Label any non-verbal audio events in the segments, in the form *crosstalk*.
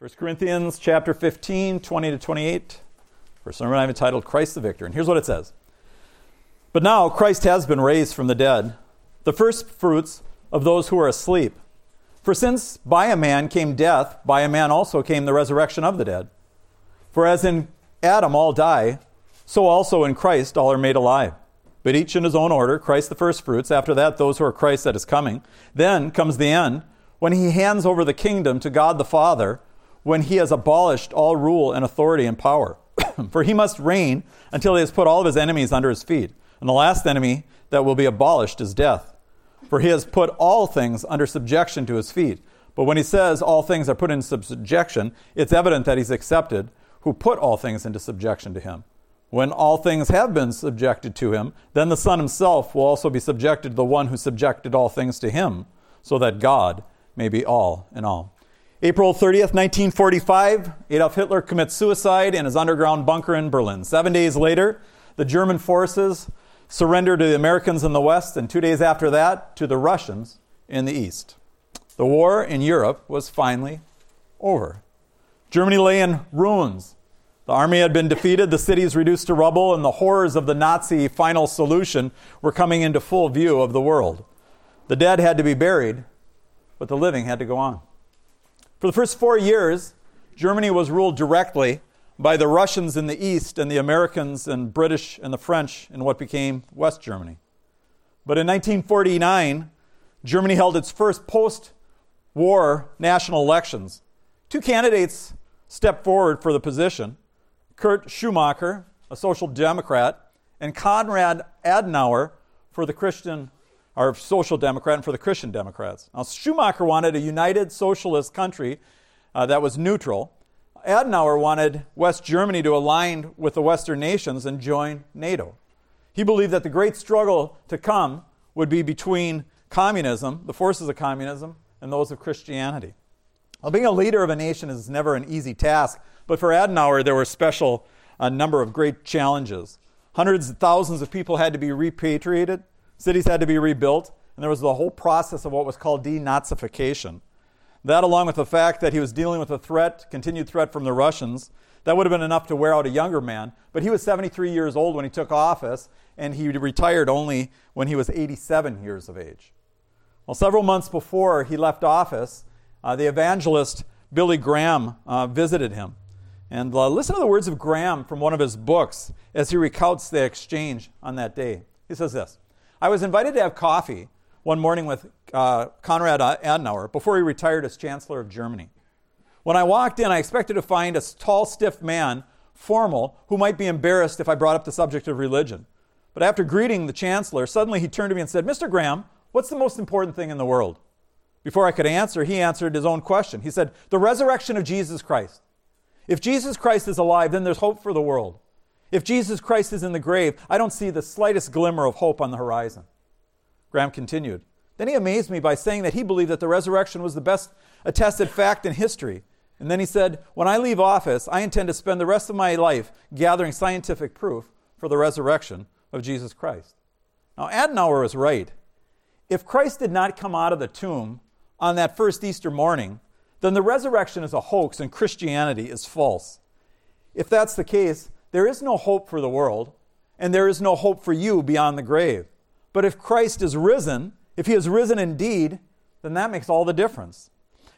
1 Corinthians chapter 15, 20 to 28. For sermon I've entitled Christ the Victor. And here's what it says. But now Christ has been raised from the dead, the first fruits of those who are asleep. For since by a man came death, by a man also came the resurrection of the dead. For as in Adam all die, so also in Christ all are made alive. But each in his own order, Christ the first fruits, after that those who are Christ that is coming. Then comes the end, when he hands over the kingdom to God the Father, when he has abolished all rule and authority and power. *clears throat* For he must reign until he has put all of his enemies under his feet. And the last enemy that will be abolished is death. For he has put all things under subjection to his feet. But when he says all things are put in subjection, it's evident that he's accepted who put all things into subjection to him. When all things have been subjected to him, then the Son himself will also be subjected to the one who subjected all things to him, so that God may be all in all. April 30th, 1945, Adolf Hitler commits suicide in his underground bunker in Berlin. Seven days later, the German forces surrender to the Americans in the West, and two days after that, to the Russians in the East. The war in Europe was finally over. Germany lay in ruins. The army had been defeated, the cities reduced to rubble, and the horrors of the Nazi final solution were coming into full view of the world. The dead had to be buried, but the living had to go on. For the first four years, Germany was ruled directly by the Russians in the east and the Americans and British and the French in what became West Germany. But in 1949, Germany held its first post war national elections. Two candidates stepped forward for the position Kurt Schumacher, a social democrat, and Konrad Adenauer for the Christian or social democrat and for the Christian Democrats. Now, Schumacher wanted a united socialist country uh, that was neutral. Adenauer wanted West Germany to align with the Western nations and join NATO. He believed that the great struggle to come would be between communism, the forces of communism, and those of Christianity. Well, being a leader of a nation is never an easy task, but for Adenauer, there were special a number of great challenges. Hundreds of thousands of people had to be repatriated, cities had to be rebuilt, and there was the whole process of what was called denazification. That, along with the fact that he was dealing with a threat, continued threat from the Russians, that would have been enough to wear out a younger man. But he was 73 years old when he took office, and he retired only when he was 87 years of age. Well, several months before he left office, uh, the evangelist Billy Graham uh, visited him. And uh, listen to the words of Graham from one of his books as he recounts the exchange on that day. He says this I was invited to have coffee one morning with uh, Konrad Adenauer before he retired as Chancellor of Germany. When I walked in, I expected to find a tall, stiff man, formal, who might be embarrassed if I brought up the subject of religion. But after greeting the Chancellor, suddenly he turned to me and said, Mr. Graham, what's the most important thing in the world? Before I could answer, he answered his own question. He said, The resurrection of Jesus Christ. If Jesus Christ is alive, then there's hope for the world. If Jesus Christ is in the grave, I don't see the slightest glimmer of hope on the horizon. Graham continued. Then he amazed me by saying that he believed that the resurrection was the best attested fact in history. And then he said, When I leave office, I intend to spend the rest of my life gathering scientific proof for the resurrection of Jesus Christ. Now, Adenauer was right. If Christ did not come out of the tomb on that first Easter morning, then the resurrection is a hoax and Christianity is false. If that's the case, there is no hope for the world, and there is no hope for you beyond the grave. But if Christ is risen, if he is risen indeed, then that makes all the difference.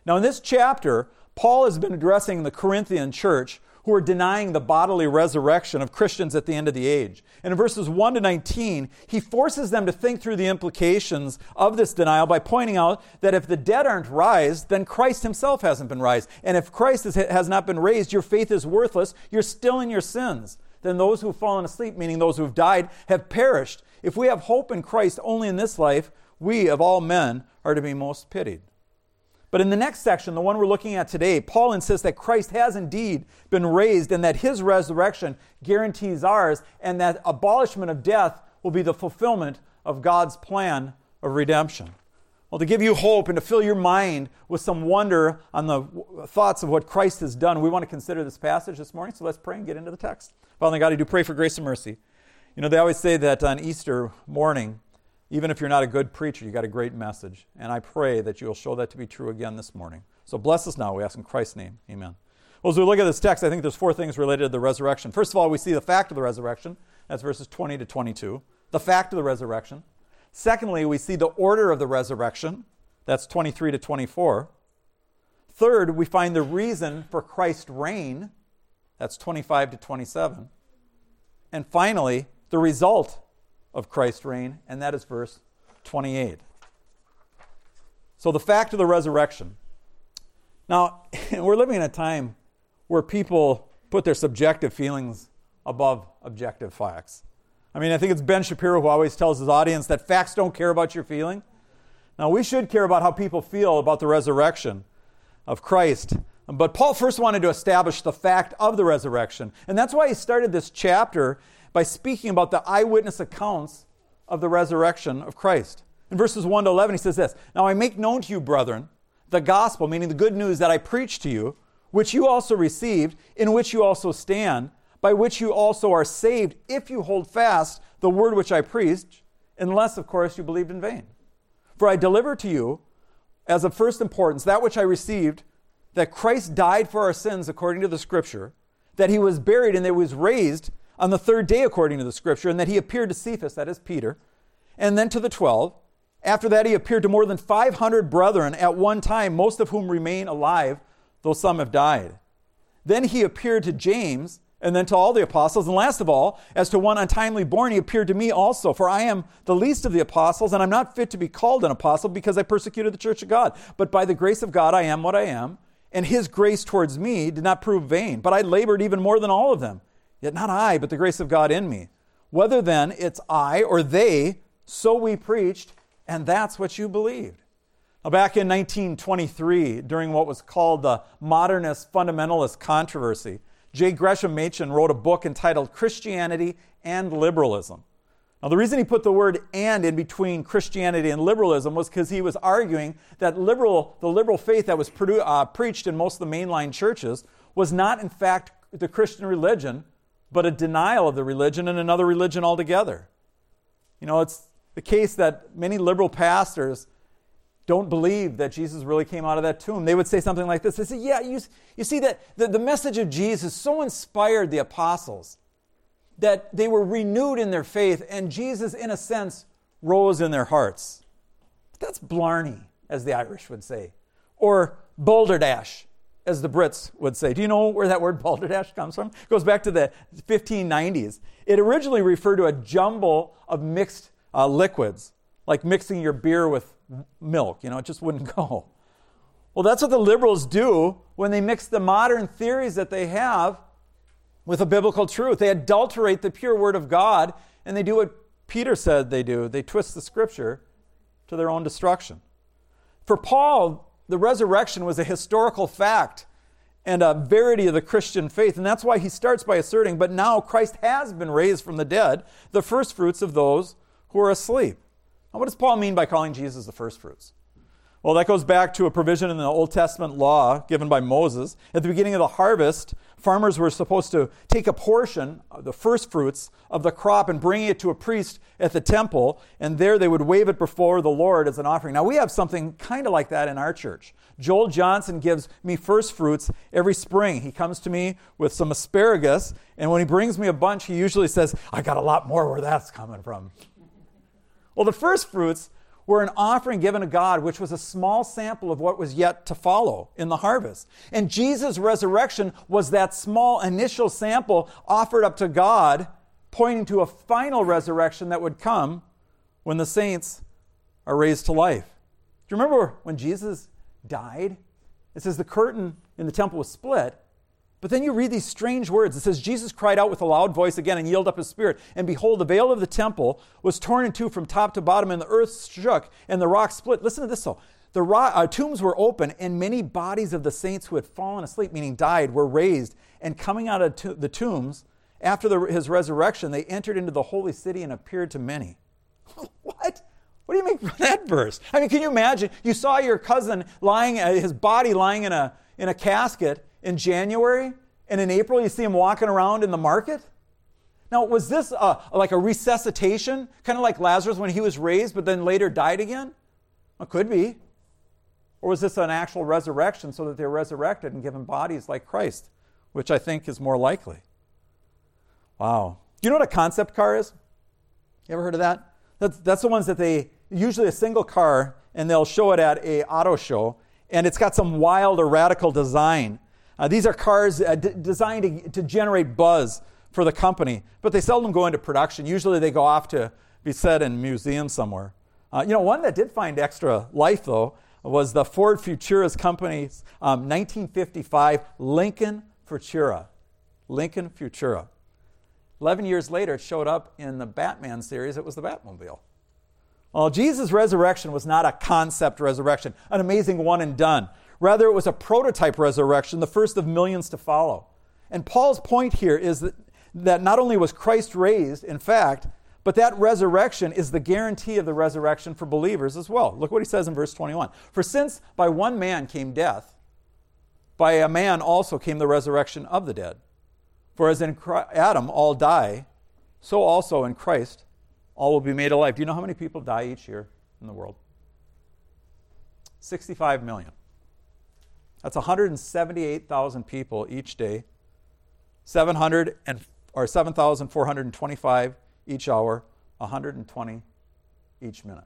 Now, in this chapter, Paul has been addressing the Corinthian church who are denying the bodily resurrection of Christians at the end of the age. And in verses 1 to 19, he forces them to think through the implications of this denial by pointing out that if the dead aren't raised, then Christ himself hasn't been raised. And if Christ has not been raised, your faith is worthless. You're still in your sins. Then those who have fallen asleep, meaning those who have died, have perished. If we have hope in Christ only in this life, we of all men are to be most pitied. But in the next section, the one we're looking at today, Paul insists that Christ has indeed been raised and that his resurrection guarantees ours, and that abolishment of death will be the fulfillment of God's plan of redemption. Well, to give you hope and to fill your mind with some wonder on the thoughts of what Christ has done, we want to consider this passage this morning. So let's pray and get into the text. Father God, I do pray for grace and mercy. You know, they always say that on Easter morning, even if you're not a good preacher, you got a great message. And I pray that you'll show that to be true again this morning. So bless us now, we ask in Christ's name. Amen. Well, as we look at this text, I think there's four things related to the resurrection. First of all, we see the fact of the resurrection. That's verses 20 to 22. The fact of the resurrection. Secondly, we see the order of the resurrection. That's 23 to 24. Third, we find the reason for Christ's reign. That's 25 to 27. And finally, the result of Christ's reign, and that is verse 28. So, the fact of the resurrection. Now, *laughs* we're living in a time where people put their subjective feelings above objective facts. I mean, I think it's Ben Shapiro who always tells his audience that facts don't care about your feeling. Now, we should care about how people feel about the resurrection of Christ. But Paul first wanted to establish the fact of the resurrection. And that's why he started this chapter by speaking about the eyewitness accounts of the resurrection of Christ. In verses 1 to 11, he says this Now I make known to you, brethren, the gospel, meaning the good news that I preached to you, which you also received, in which you also stand, by which you also are saved, if you hold fast the word which I preached, unless, of course, you believed in vain. For I deliver to you, as of first importance, that which I received, that Christ died for our sins according to the Scripture, that he was buried and that he was raised on the third day according to the Scripture, and that he appeared to Cephas, that is Peter, and then to the twelve. After that, he appeared to more than 500 brethren at one time, most of whom remain alive, though some have died. Then he appeared to James, and then to all the apostles. And last of all, as to one untimely born, he appeared to me also. For I am the least of the apostles, and I'm not fit to be called an apostle because I persecuted the church of God. But by the grace of God, I am what I am. And his grace towards me did not prove vain. But I labored even more than all of them. Yet not I, but the grace of God in me. Whether then it's I or they, so we preached, and that's what you believed. Now, back in 1923, during what was called the modernist fundamentalist controversy, J. Gresham Machen wrote a book entitled Christianity and Liberalism. Now, the reason he put the word and in between Christianity and liberalism was because he was arguing that liberal, the liberal faith that was produ- uh, preached in most of the mainline churches was not, in fact, the Christian religion, but a denial of the religion and another religion altogether. You know, it's the case that many liberal pastors don't believe that Jesus really came out of that tomb. They would say something like this. They say, Yeah, you, you see that the, the message of Jesus so inspired the apostles that they were renewed in their faith, and Jesus, in a sense, rose in their hearts. That's blarney, as the Irish would say, or balderdash, as the Brits would say. Do you know where that word balderdash comes from? It goes back to the 1590s. It originally referred to a jumble of mixed uh, liquids, like mixing your beer with milk. You know, it just wouldn't *laughs* go. Well, that's what the liberals do when they mix the modern theories that they have with a biblical truth. They adulterate the pure word of God, and they do what Peter said they do they twist the scripture to their own destruction. For Paul, the resurrection was a historical fact and a verity of the Christian faith. And that's why he starts by asserting, but now Christ has been raised from the dead, the first fruits of those who are asleep. Now, what does Paul mean by calling Jesus the first fruits? Well, that goes back to a provision in the Old Testament law given by Moses. At the beginning of the harvest, farmers were supposed to take a portion, the first fruits of the crop, and bring it to a priest at the temple, and there they would wave it before the Lord as an offering. Now, we have something kind of like that in our church. Joel Johnson gives me first fruits every spring. He comes to me with some asparagus, and when he brings me a bunch, he usually says, I got a lot more where that's coming from. Well, the first fruits were an offering given to God, which was a small sample of what was yet to follow in the harvest. And Jesus' resurrection was that small initial sample offered up to God, pointing to a final resurrection that would come when the saints are raised to life. Do you remember when Jesus died? It says the curtain in the temple was split, but then you read these strange words. It says, Jesus cried out with a loud voice again and yielded up his spirit. And behold, the veil of the temple was torn in two from top to bottom, and the earth shook, and the rock split. Listen to this, though. The uh, tombs were open, and many bodies of the saints who had fallen asleep, meaning died, were raised. And coming out of to- the tombs, after the, his resurrection, they entered into the holy city and appeared to many. *laughs* what? What do you make from that *laughs* verse? I mean, can you imagine? You saw your cousin lying, uh, his body lying in a, in a casket, in January, and in April you see him walking around in the market? Now, was this a, like a resuscitation, kind of like Lazarus when he was raised but then later died again? It could be. Or was this an actual resurrection so that they're resurrected and given bodies like Christ, which I think is more likely? Wow. Do you know what a concept car is? You ever heard of that? That's, that's the ones that they, usually a single car, and they'll show it at a auto show, and it's got some wild or radical design. Uh, these are cars uh, d- designed to, to generate buzz for the company, but they seldom go into production. Usually they go off to be set in museums somewhere. Uh, you know, one that did find extra life, though, was the Ford Futura's company's um, 1955 Lincoln Futura. Lincoln Futura. 11 years later, it showed up in the Batman series. It was the Batmobile. Well, Jesus' resurrection was not a concept resurrection, an amazing one and done. Rather, it was a prototype resurrection, the first of millions to follow. And Paul's point here is that, that not only was Christ raised, in fact, but that resurrection is the guarantee of the resurrection for believers as well. Look what he says in verse 21. For since by one man came death, by a man also came the resurrection of the dead. For as in Adam all die, so also in Christ all will be made alive. Do you know how many people die each year in the world? 65 million. That's 178,000 people each day. 700 and, or 7,425 each hour, 120 each minute.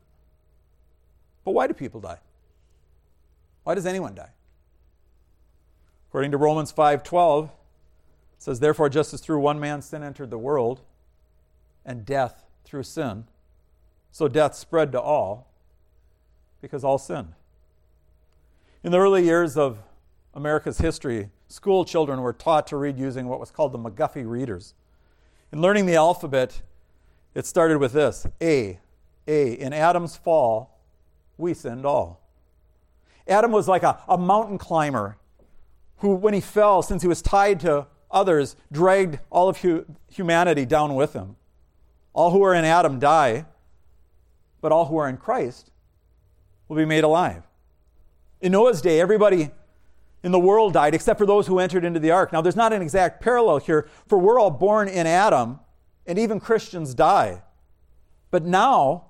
But why do people die? Why does anyone die? According to Romans 5:12, it says therefore just as through one man sin entered the world and death through sin, so death spread to all because all sinned. In the early years of America's history, school children were taught to read using what was called the McGuffey readers. In learning the alphabet, it started with this A. A. In Adam's fall, we sinned all. Adam was like a, a mountain climber who, when he fell, since he was tied to others, dragged all of hu- humanity down with him. All who are in Adam die, but all who are in Christ will be made alive. In Noah's day, everybody in the world died except for those who entered into the ark. Now, there's not an exact parallel here, for we're all born in Adam, and even Christians die. But now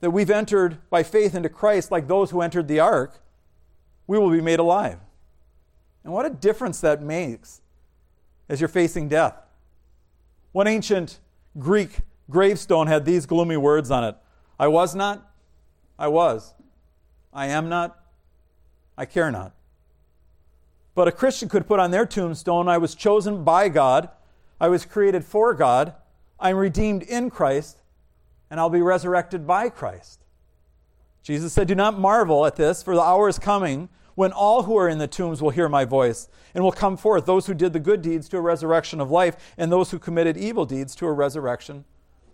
that we've entered by faith into Christ, like those who entered the ark, we will be made alive. And what a difference that makes as you're facing death. One ancient Greek gravestone had these gloomy words on it I was not, I was. I am not, I care not. But a Christian could put on their tombstone I was chosen by God, I was created for God, I'm redeemed in Christ, and I'll be resurrected by Christ. Jesus said, Do not marvel at this, for the hour is coming when all who are in the tombs will hear my voice, and will come forth, those who did the good deeds to a resurrection of life, and those who committed evil deeds to a resurrection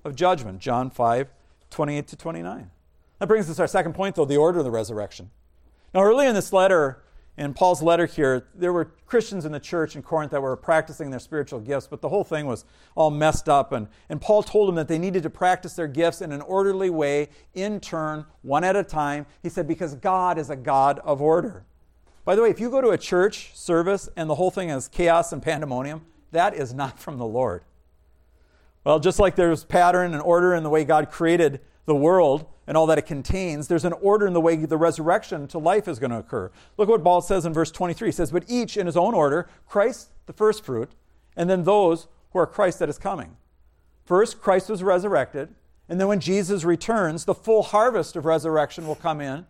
of judgment. John 5, 28 to 29. That brings us to our second point, though, the order of the resurrection. Now, early in this letter, in Paul's letter here, there were Christians in the church in Corinth that were practicing their spiritual gifts, but the whole thing was all messed up. And, and Paul told them that they needed to practice their gifts in an orderly way, in turn, one at a time. He said, because God is a God of order. By the way, if you go to a church service and the whole thing is chaos and pandemonium, that is not from the Lord. Well, just like there's pattern and order in the way God created the world, and all that it contains, there's an order in the way the resurrection to life is going to occur. Look what Paul says in verse 23. He says, But each in his own order, Christ the first fruit, and then those who are Christ that is coming. First, Christ was resurrected, and then when Jesus returns, the full harvest of resurrection will come in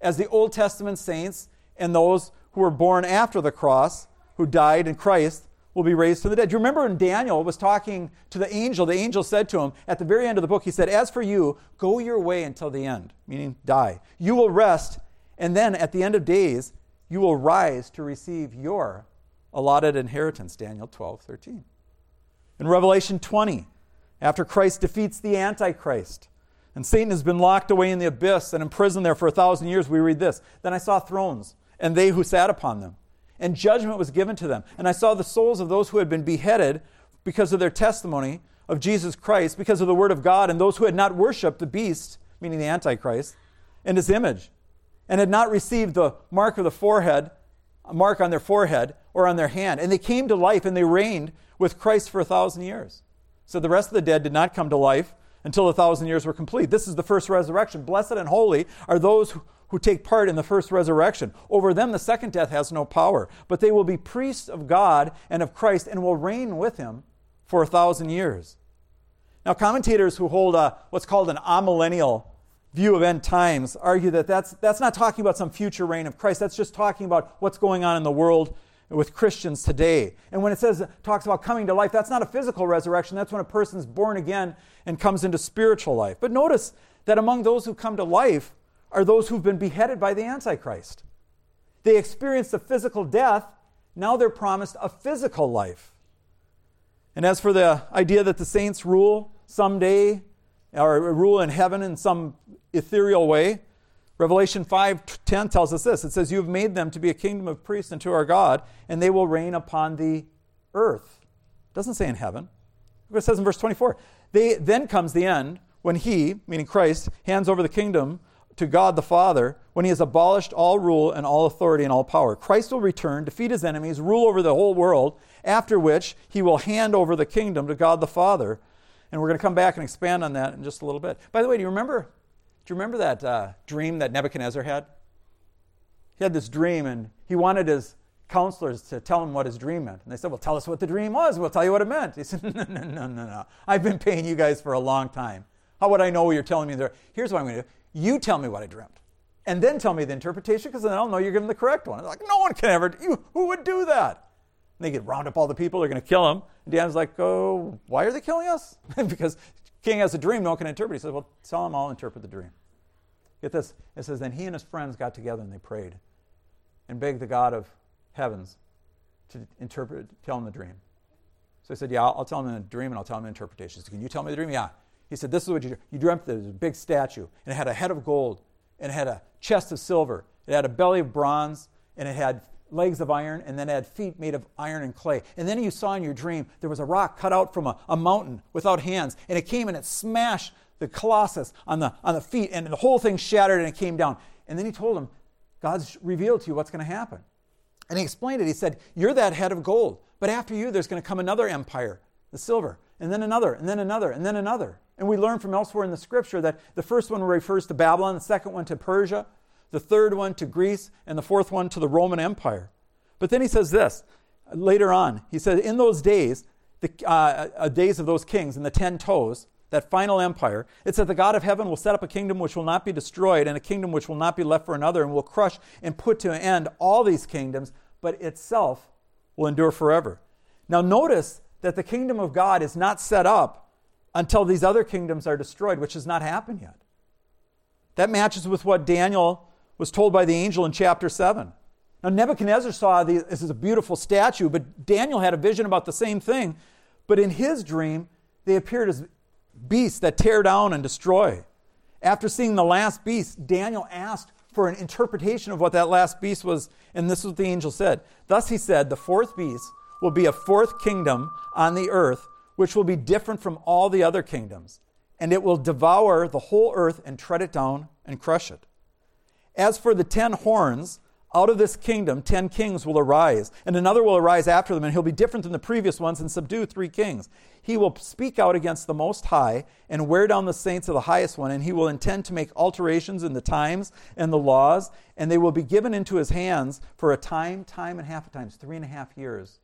as the Old Testament saints and those who were born after the cross, who died in Christ, will be raised from the dead. Do you remember when Daniel was talking to the angel? The angel said to him at the very end of the book, he said, As for you, go your way until the end, meaning die. You will rest, and then at the end of days, you will rise to receive your allotted inheritance. Daniel 12, 13. In Revelation 20, after Christ defeats the Antichrist, and Satan has been locked away in the abyss and imprisoned there for a thousand years, we read this Then I saw thrones, and they who sat upon them and judgment was given to them. And I saw the souls of those who had been beheaded because of their testimony of Jesus Christ, because of the word of God, and those who had not worshiped the beast, meaning the Antichrist, and his image, and had not received the mark of the forehead, a mark on their forehead or on their hand. And they came to life and they reigned with Christ for a thousand years. So the rest of the dead did not come to life until the thousand years were complete. This is the first resurrection. Blessed and holy are those who take part in the first resurrection. Over them, the second death has no power, but they will be priests of God and of Christ and will reign with him for a thousand years. Now, commentators who hold a, what's called an amillennial view of end times argue that that's, that's not talking about some future reign of Christ. That's just talking about what's going on in the world with Christians today. And when it says talks about coming to life, that's not a physical resurrection. That's when a person's born again and comes into spiritual life. But notice that among those who come to life are those who've been beheaded by the Antichrist. They experienced a physical death, now they're promised a physical life. And as for the idea that the saints rule someday, or rule in heaven in some ethereal way, Revelation 5:10 tells us this. It says, "You have made them to be a kingdom of priests unto our God, and they will reign upon the earth." It doesn't say in heaven. What It says in verse 24. They, then comes the end when he, meaning Christ, hands over the kingdom to God the Father when he has abolished all rule and all authority and all power. Christ will return, defeat his enemies, rule over the whole world, after which he will hand over the kingdom to God the Father. And we're going to come back and expand on that in just a little bit. By the way, do you remember? Do you remember that uh, dream that Nebuchadnezzar had? He had this dream, and he wanted his counselors to tell him what his dream meant. And they said, Well, tell us what the dream was. We'll tell you what it meant. He said, *laughs* No, no, no, no, no. I've been paying you guys for a long time. How would I know what you're telling me there? Here's what I'm going to do. You tell me what I dreamt. And then tell me the interpretation because then I'll know you're giving the correct one. like, no one can ever, you, who would do that? And they get round up all the people, they're going to kill him. And like, oh, why are they killing us? *laughs* because king has a dream, no one can interpret. He says, well, tell him I'll interpret the dream. Get this. It says, then he and his friends got together and they prayed and begged the God of heavens to interpret, tell him the dream. So he said, yeah, I'll, I'll tell him the dream and I'll tell him the interpretation. Said, can you tell me the dream? Yeah. He said, This is what you, you dreamt there was a big statue, and it had a head of gold, and it had a chest of silver, it had a belly of bronze, and it had legs of iron, and then it had feet made of iron and clay. And then you saw in your dream there was a rock cut out from a, a mountain without hands, and it came and it smashed the colossus on the, on the feet, and the whole thing shattered and it came down. And then he told him, God's revealed to you what's going to happen. And he explained it. He said, You're that head of gold, but after you, there's going to come another empire, the silver, and then another, and then another, and then another. And we learn from elsewhere in the scripture that the first one refers to Babylon, the second one to Persia, the third one to Greece, and the fourth one to the Roman Empire. But then he says this later on. He says, In those days, the uh, uh, days of those kings and the ten toes, that final empire, it said the God of heaven will set up a kingdom which will not be destroyed and a kingdom which will not be left for another and will crush and put to an end all these kingdoms, but itself will endure forever. Now, notice that the kingdom of God is not set up until these other kingdoms are destroyed, which has not happened yet. That matches with what Daniel was told by the angel in chapter 7. Now, Nebuchadnezzar saw these, this is a beautiful statue, but Daniel had a vision about the same thing. But in his dream, they appeared as beasts that tear down and destroy. After seeing the last beast, Daniel asked for an interpretation of what that last beast was, and this is what the angel said. Thus he said, The fourth beast will be a fourth kingdom on the earth which will be different from all the other kingdoms, and it will devour the whole earth and tread it down and crush it. As for the ten horns, out of this kingdom ten kings will arise, and another will arise after them, and he'll be different than the previous ones and subdue three kings. He will speak out against the Most High and wear down the saints of the highest one, and he will intend to make alterations in the times and the laws, and they will be given into his hands for a time, time and half a times, three and a half years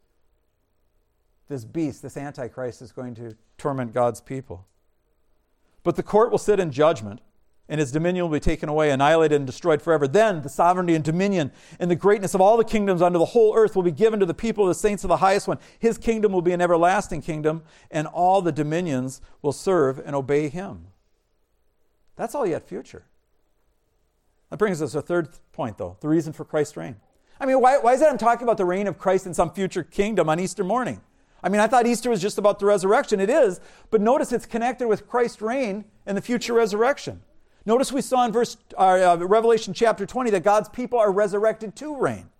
this beast, this Antichrist, is going to torment God's people. But the court will sit in judgment, and his dominion will be taken away, annihilated, and destroyed forever. Then the sovereignty and dominion and the greatness of all the kingdoms under the whole earth will be given to the people of the saints of the highest one. His kingdom will be an everlasting kingdom, and all the dominions will serve and obey him. That's all yet future. That brings us to a third point, though the reason for Christ's reign. I mean, why, why is it I'm talking about the reign of Christ in some future kingdom on Easter morning? I mean, I thought Easter was just about the resurrection. It is, but notice it's connected with Christ's reign and the future resurrection. Notice we saw in verse uh, Revelation chapter 20 that God's people are resurrected to reign.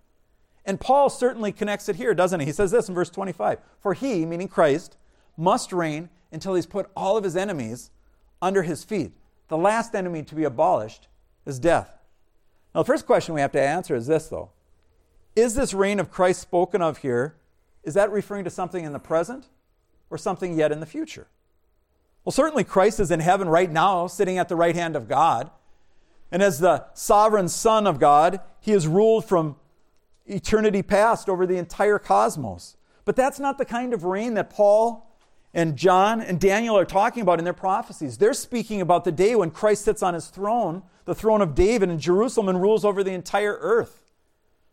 And Paul certainly connects it here, doesn't he? He says this in verse 25 For he, meaning Christ, must reign until he's put all of his enemies under his feet. The last enemy to be abolished is death. Now, the first question we have to answer is this, though Is this reign of Christ spoken of here is that referring to something in the present or something yet in the future? Well, certainly Christ is in heaven right now, sitting at the right hand of God. And as the sovereign Son of God, he has ruled from eternity past over the entire cosmos. But that's not the kind of reign that Paul and John and Daniel are talking about in their prophecies. They're speaking about the day when Christ sits on his throne, the throne of David in Jerusalem, and rules over the entire earth.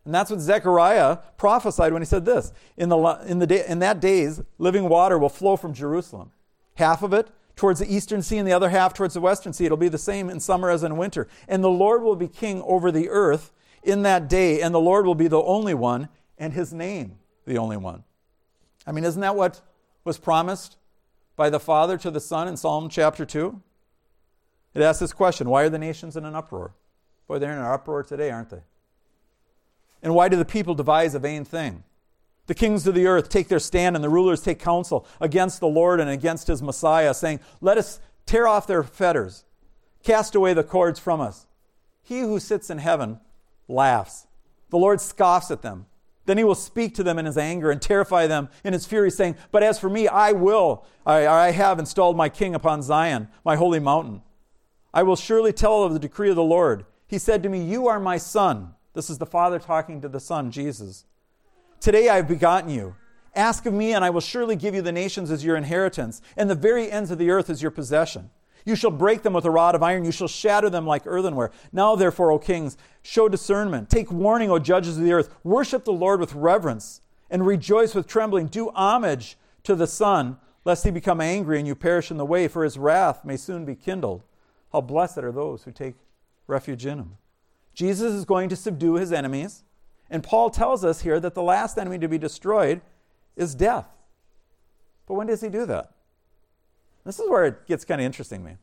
And that's what Zechariah prophesied when he said this In, the, in, the day, in that days, living water will flow from Jerusalem. Half of it towards the eastern sea and the other half towards the western sea. It'll be the same in summer as in winter. And the Lord will be king over the earth in that day, and the Lord will be the only one, and his name the only one. I mean, isn't that what was promised by the Father to the Son in Psalm chapter 2? It asks this question Why are the nations in an uproar? Boy, they're in an uproar today, aren't they? And why do the people devise a vain thing? The kings of the earth take their stand, and the rulers take counsel against the Lord and against his Messiah, saying, Let us tear off their fetters, cast away the cords from us. He who sits in heaven laughs. The Lord scoffs at them. Then he will speak to them in his anger and terrify them in his fury, saying, But as for me, I will, I, I have installed my king upon Zion, my holy mountain. I will surely tell of the decree of the Lord. He said to me, You are my son. This is the Father talking to the Son, Jesus. Today I have begotten you. Ask of me, and I will surely give you the nations as your inheritance, and the very ends of the earth as your possession. You shall break them with a rod of iron. You shall shatter them like earthenware. Now, therefore, O kings, show discernment. Take warning, O judges of the earth. Worship the Lord with reverence and rejoice with trembling. Do homage to the Son, lest he become angry and you perish in the way, for his wrath may soon be kindled. How blessed are those who take refuge in him. Jesus is going to subdue his enemies. And Paul tells us here that the last enemy to be destroyed is death. But when does he do that? This is where it gets kind of interesting to me.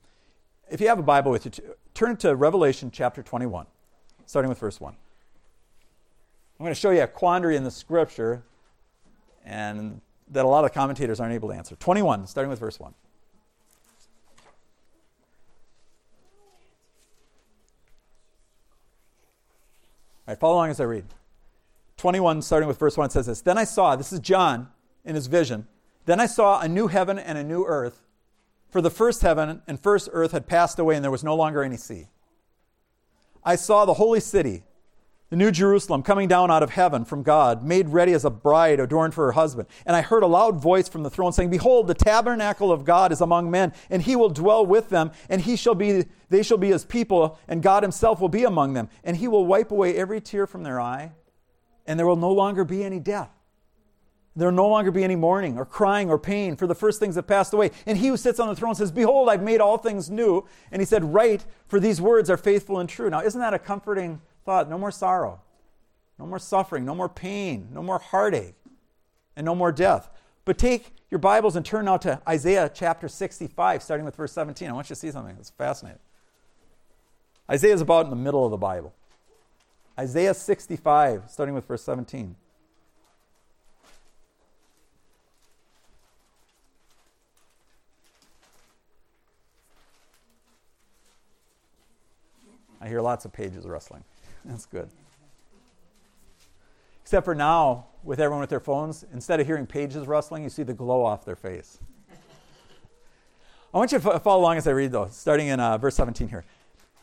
If you have a Bible with you, turn to Revelation chapter 21, starting with verse 1. I'm going to show you a quandary in the scripture and that a lot of commentators aren't able to answer. 21, starting with verse 1. Right, follow along as I read. 21, starting with verse 1, says this Then I saw, this is John in his vision, then I saw a new heaven and a new earth for the first heaven and first earth had passed away, and there was no longer any sea. I saw the holy city, the new Jerusalem, coming down out of heaven from God, made ready as a bride adorned for her husband. And I heard a loud voice from the throne saying, Behold, the tabernacle of God is among men, and he will dwell with them, and he shall be, they shall be his people, and God himself will be among them. And he will wipe away every tear from their eye, and there will no longer be any death there will no longer be any mourning or crying or pain, for the first things have passed away. And he who sits on the throne says, Behold, I've made all things new. And he said, Write, for these words are faithful and true. Now, isn't that a comforting thought? No more sorrow, no more suffering, no more pain, no more heartache, and no more death. But take your Bibles and turn now to Isaiah chapter 65, starting with verse 17. I want you to see something that's fascinating. Isaiah is about in the middle of the Bible. Isaiah 65, starting with verse 17. I hear lots of pages rustling. That's good. Except for now, with everyone with their phones, instead of hearing pages rustling, you see the glow off their face. I want you to follow along as I read, though, starting in uh, verse 17 here.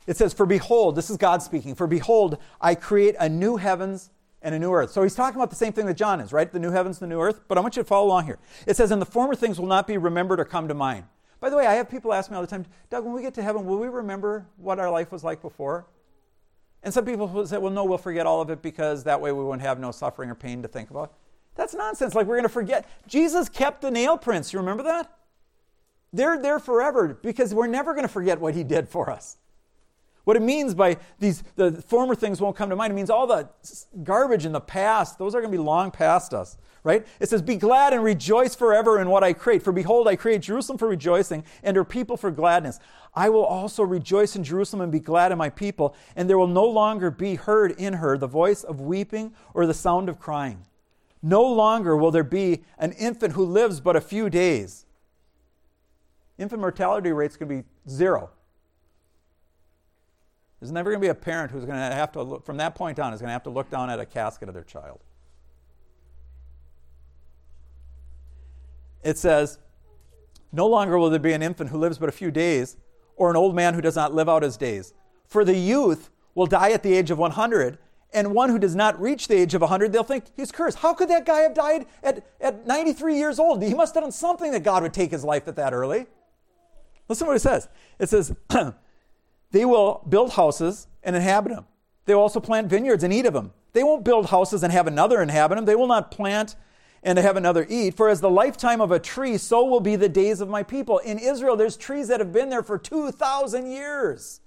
It says, For behold, this is God speaking, for behold, I create a new heavens and a new earth. So he's talking about the same thing that John is, right? The new heavens, the new earth. But I want you to follow along here. It says, And the former things will not be remembered or come to mind. By the way, I have people ask me all the time, Doug, when we get to heaven, will we remember what our life was like before? And some people will say, well, no, we'll forget all of it because that way we won't have no suffering or pain to think about. That's nonsense. Like we're going to forget. Jesus kept the nail prints. You remember that? They're there forever because we're never going to forget what he did for us. What it means by these, the former things won't come to mind, it means all the garbage in the past, those are going to be long past us right? It says, Be glad and rejoice forever in what I create. For behold, I create Jerusalem for rejoicing and her people for gladness. I will also rejoice in Jerusalem and be glad in my people, and there will no longer be heard in her the voice of weeping or the sound of crying. No longer will there be an infant who lives but a few days. Infant mortality rates can be zero. There's never going to be a parent who's going to have to look, from that point on, is going to have to look down at a casket of their child. it says, No longer will there be an infant who lives but a few days, or an old man who does not live out his days. For the youth will die at the age of 100, and one who does not reach the age of 100, they'll think he's cursed. How could that guy have died at, at 93 years old? He must have done something that God would take his life at that early. Listen to what it says. It says, *clears throat* They will build houses and inhabit them. They will also plant vineyards and eat of them. They won't build houses and have another inhabit them. They will not plant and have another eat. For as the lifetime of a tree, so will be the days of my people. In Israel, there's trees that have been there for 2,000 years.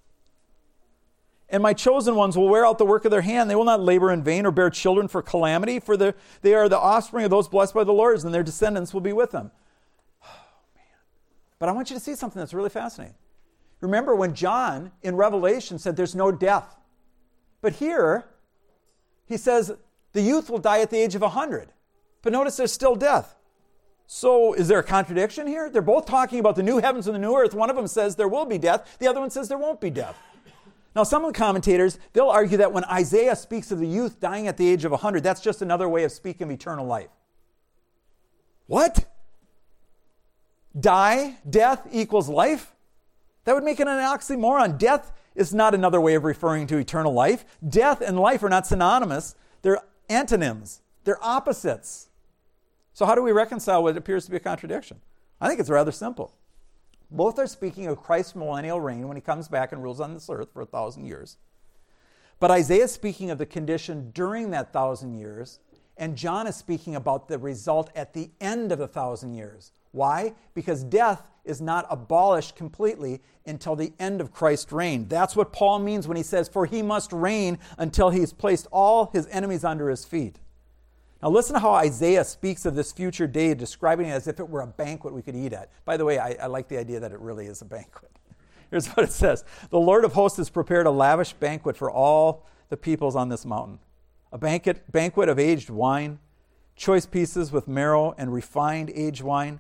And my chosen ones will wear out the work of their hand. They will not labor in vain or bear children for calamity, for they are the offspring of those blessed by the Lord, and their descendants will be with them. *sighs* Oh, man. But I want you to see something that's really fascinating. Remember when John in Revelation said there's no death. But here, he says the youth will die at the age of 100. But notice there's still death. So is there a contradiction here? They're both talking about the new heavens and the new earth. One of them says there will be death, the other one says there won't be death. Now, some of the commentators, they'll argue that when Isaiah speaks of the youth dying at the age of 100, that's just another way of speaking of eternal life. What? Die, death equals life? That would make it an oxymoron. Death is not another way of referring to eternal life. Death and life are not synonymous, they're antonyms, they're opposites. So, how do we reconcile what appears to be a contradiction? I think it's rather simple. Both are speaking of Christ's millennial reign when he comes back and rules on this earth for a thousand years. But Isaiah is speaking of the condition during that thousand years, and John is speaking about the result at the end of the thousand years. Why? Because death is not abolished completely until the end of Christ's reign. That's what Paul means when he says, For he must reign until he's placed all his enemies under his feet. Now, listen to how Isaiah speaks of this future day, describing it as if it were a banquet we could eat at. By the way, I, I like the idea that it really is a banquet. *laughs* Here's what it says The Lord of hosts has prepared a lavish banquet for all the peoples on this mountain a banquet, banquet of aged wine, choice pieces with marrow and refined aged wine.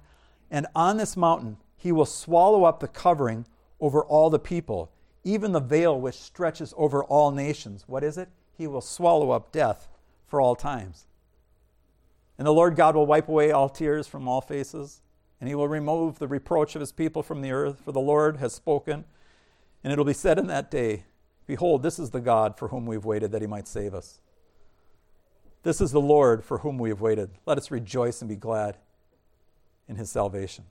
And on this mountain, he will swallow up the covering over all the people, even the veil which stretches over all nations. What is it? He will swallow up death for all times. And the Lord God will wipe away all tears from all faces, and he will remove the reproach of his people from the earth, for the Lord has spoken. And it'll be said in that day, Behold, this is the God for whom we've waited that he might save us. This is the Lord for whom we have waited. Let us rejoice and be glad in his salvation.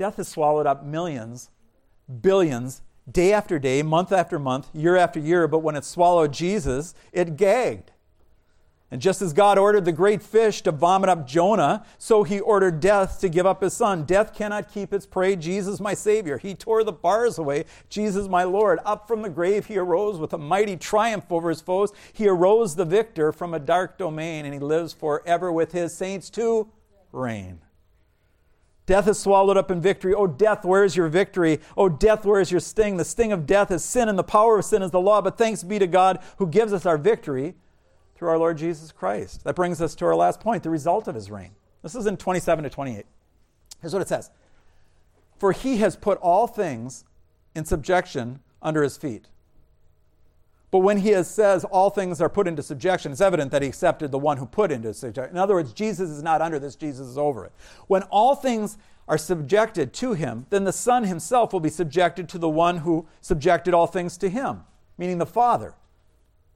Death has swallowed up millions, billions, day after day, month after month, year after year, but when it swallowed Jesus, it gagged. And just as God ordered the great fish to vomit up Jonah, so he ordered death to give up his son. Death cannot keep its prey. Jesus, my Savior. He tore the bars away. Jesus, my Lord. Up from the grave, he arose with a mighty triumph over his foes. He arose the victor from a dark domain, and he lives forever with his saints to reign. Death is swallowed up in victory. Oh, death, where is your victory? Oh, death, where is your sting? The sting of death is sin, and the power of sin is the law. But thanks be to God who gives us our victory through our Lord Jesus Christ. That brings us to our last point the result of his reign. This is in 27 to 28. Here's what it says For he has put all things in subjection under his feet. But when he says all things are put into subjection, it's evident that he accepted the one who put into subjection. In other words, Jesus is not under this, Jesus is over it. When all things are subjected to him, then the Son himself will be subjected to the one who subjected all things to him, meaning the Father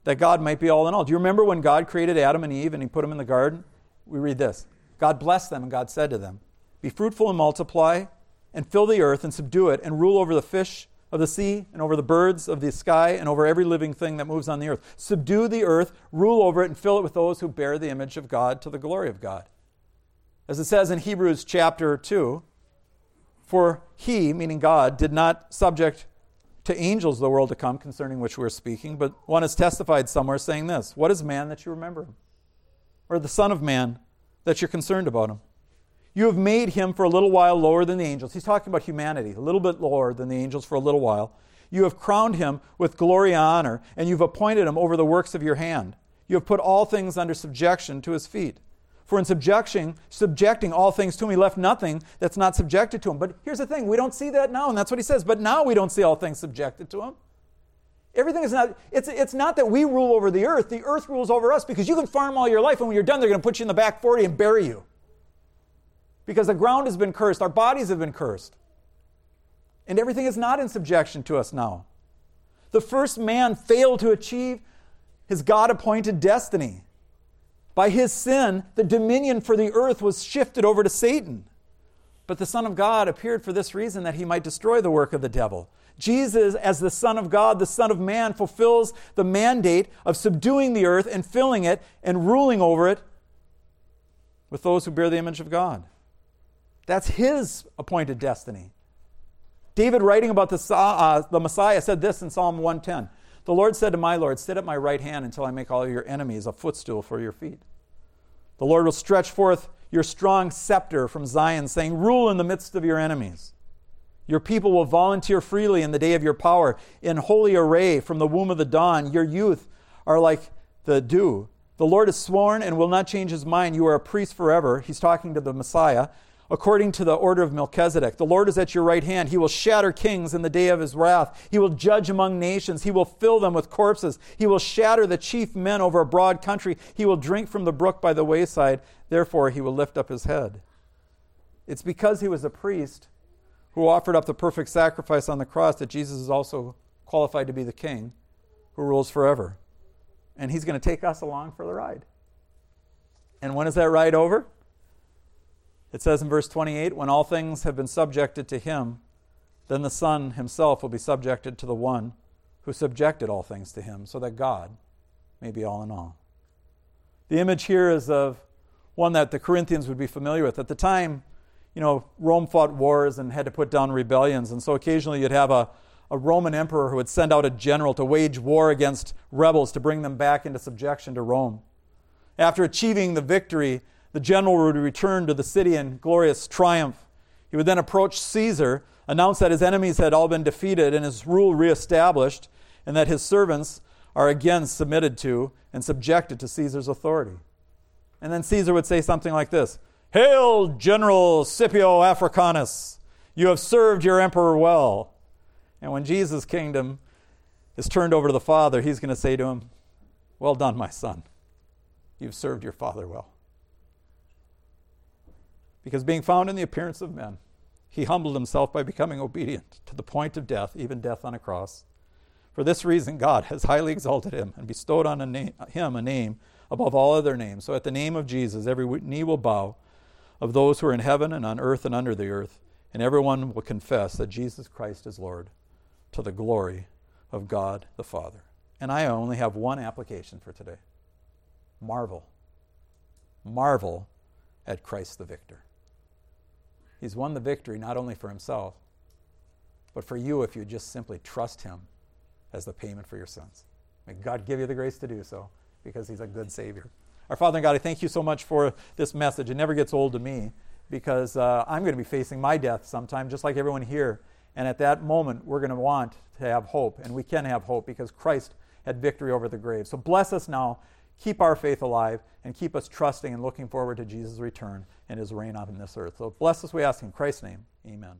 that God might be all in all. Do you remember when God created Adam and Eve and he put them in the garden? We read this God blessed them, and God said to them, Be fruitful and multiply, and fill the earth and subdue it, and rule over the fish of the sea, and over the birds of the sky, and over every living thing that moves on the earth. Subdue the earth, rule over it, and fill it with those who bear the image of God to the glory of God. As it says in Hebrews chapter 2, for he, meaning God, did not subject to angels the world to come concerning which we're speaking, but one has testified somewhere saying this What is man that you remember him? Or the Son of Man that you're concerned about him? You have made him for a little while lower than the angels. He's talking about humanity, a little bit lower than the angels for a little while. You have crowned him with glory and honor, and you've appointed him over the works of your hand. You have put all things under subjection to his feet. For in subjecting, subjecting all things to him, he left nothing that's not subjected to him. But here's the thing we don't see that now, and that's what he says. But now we don't see all things subjected to him. Everything is not, it's, it's not that we rule over the earth, the earth rules over us because you can farm all your life, and when you're done, they're going to put you in the back 40 and bury you. Because the ground has been cursed, our bodies have been cursed. And everything is not in subjection to us now. The first man failed to achieve his God appointed destiny. By his sin, the dominion for the earth was shifted over to Satan. But the Son of God appeared for this reason that he might destroy the work of the devil. Jesus, as the Son of God, the Son of Man, fulfills the mandate of subduing the earth and filling it and ruling over it with those who bear the image of God. That's his appointed destiny. David, writing about the, uh, the Messiah, said this in Psalm 110 The Lord said to my Lord, Sit at my right hand until I make all your enemies a footstool for your feet. The Lord will stretch forth your strong scepter from Zion, saying, Rule in the midst of your enemies. Your people will volunteer freely in the day of your power, in holy array from the womb of the dawn. Your youth are like the dew. The Lord has sworn and will not change his mind. You are a priest forever. He's talking to the Messiah. According to the order of Melchizedek, the Lord is at your right hand. He will shatter kings in the day of his wrath. He will judge among nations. He will fill them with corpses. He will shatter the chief men over a broad country. He will drink from the brook by the wayside. Therefore, he will lift up his head. It's because he was a priest who offered up the perfect sacrifice on the cross that Jesus is also qualified to be the king who rules forever. And he's going to take us along for the ride. And when is that ride over? It says in verse 28 when all things have been subjected to him, then the Son himself will be subjected to the one who subjected all things to him, so that God may be all in all. The image here is of one that the Corinthians would be familiar with. At the time, you know, Rome fought wars and had to put down rebellions. And so occasionally you'd have a, a Roman emperor who would send out a general to wage war against rebels to bring them back into subjection to Rome. After achieving the victory, the general would return to the city in glorious triumph. He would then approach Caesar, announce that his enemies had all been defeated and his rule reestablished, and that his servants are again submitted to and subjected to Caesar's authority. And then Caesar would say something like this Hail, General Scipio Africanus! You have served your emperor well. And when Jesus' kingdom is turned over to the Father, he's going to say to him, Well done, my son. You've served your father well. Because being found in the appearance of men, he humbled himself by becoming obedient to the point of death, even death on a cross. For this reason, God has highly exalted him and bestowed on a name, him a name above all other names. So at the name of Jesus, every knee will bow of those who are in heaven and on earth and under the earth, and everyone will confess that Jesus Christ is Lord to the glory of God the Father. And I only have one application for today marvel. Marvel at Christ the victor. He's won the victory not only for himself, but for you if you just simply trust him as the payment for your sins. May God give you the grace to do so because he's a good Savior. Our Father in God, I thank you so much for this message. It never gets old to me because uh, I'm going to be facing my death sometime, just like everyone here. And at that moment, we're going to want to have hope, and we can have hope because Christ had victory over the grave. So bless us now, keep our faith alive, and keep us trusting and looking forward to Jesus' return and his reign on this earth. So bless us, we ask in Christ's name. Amen.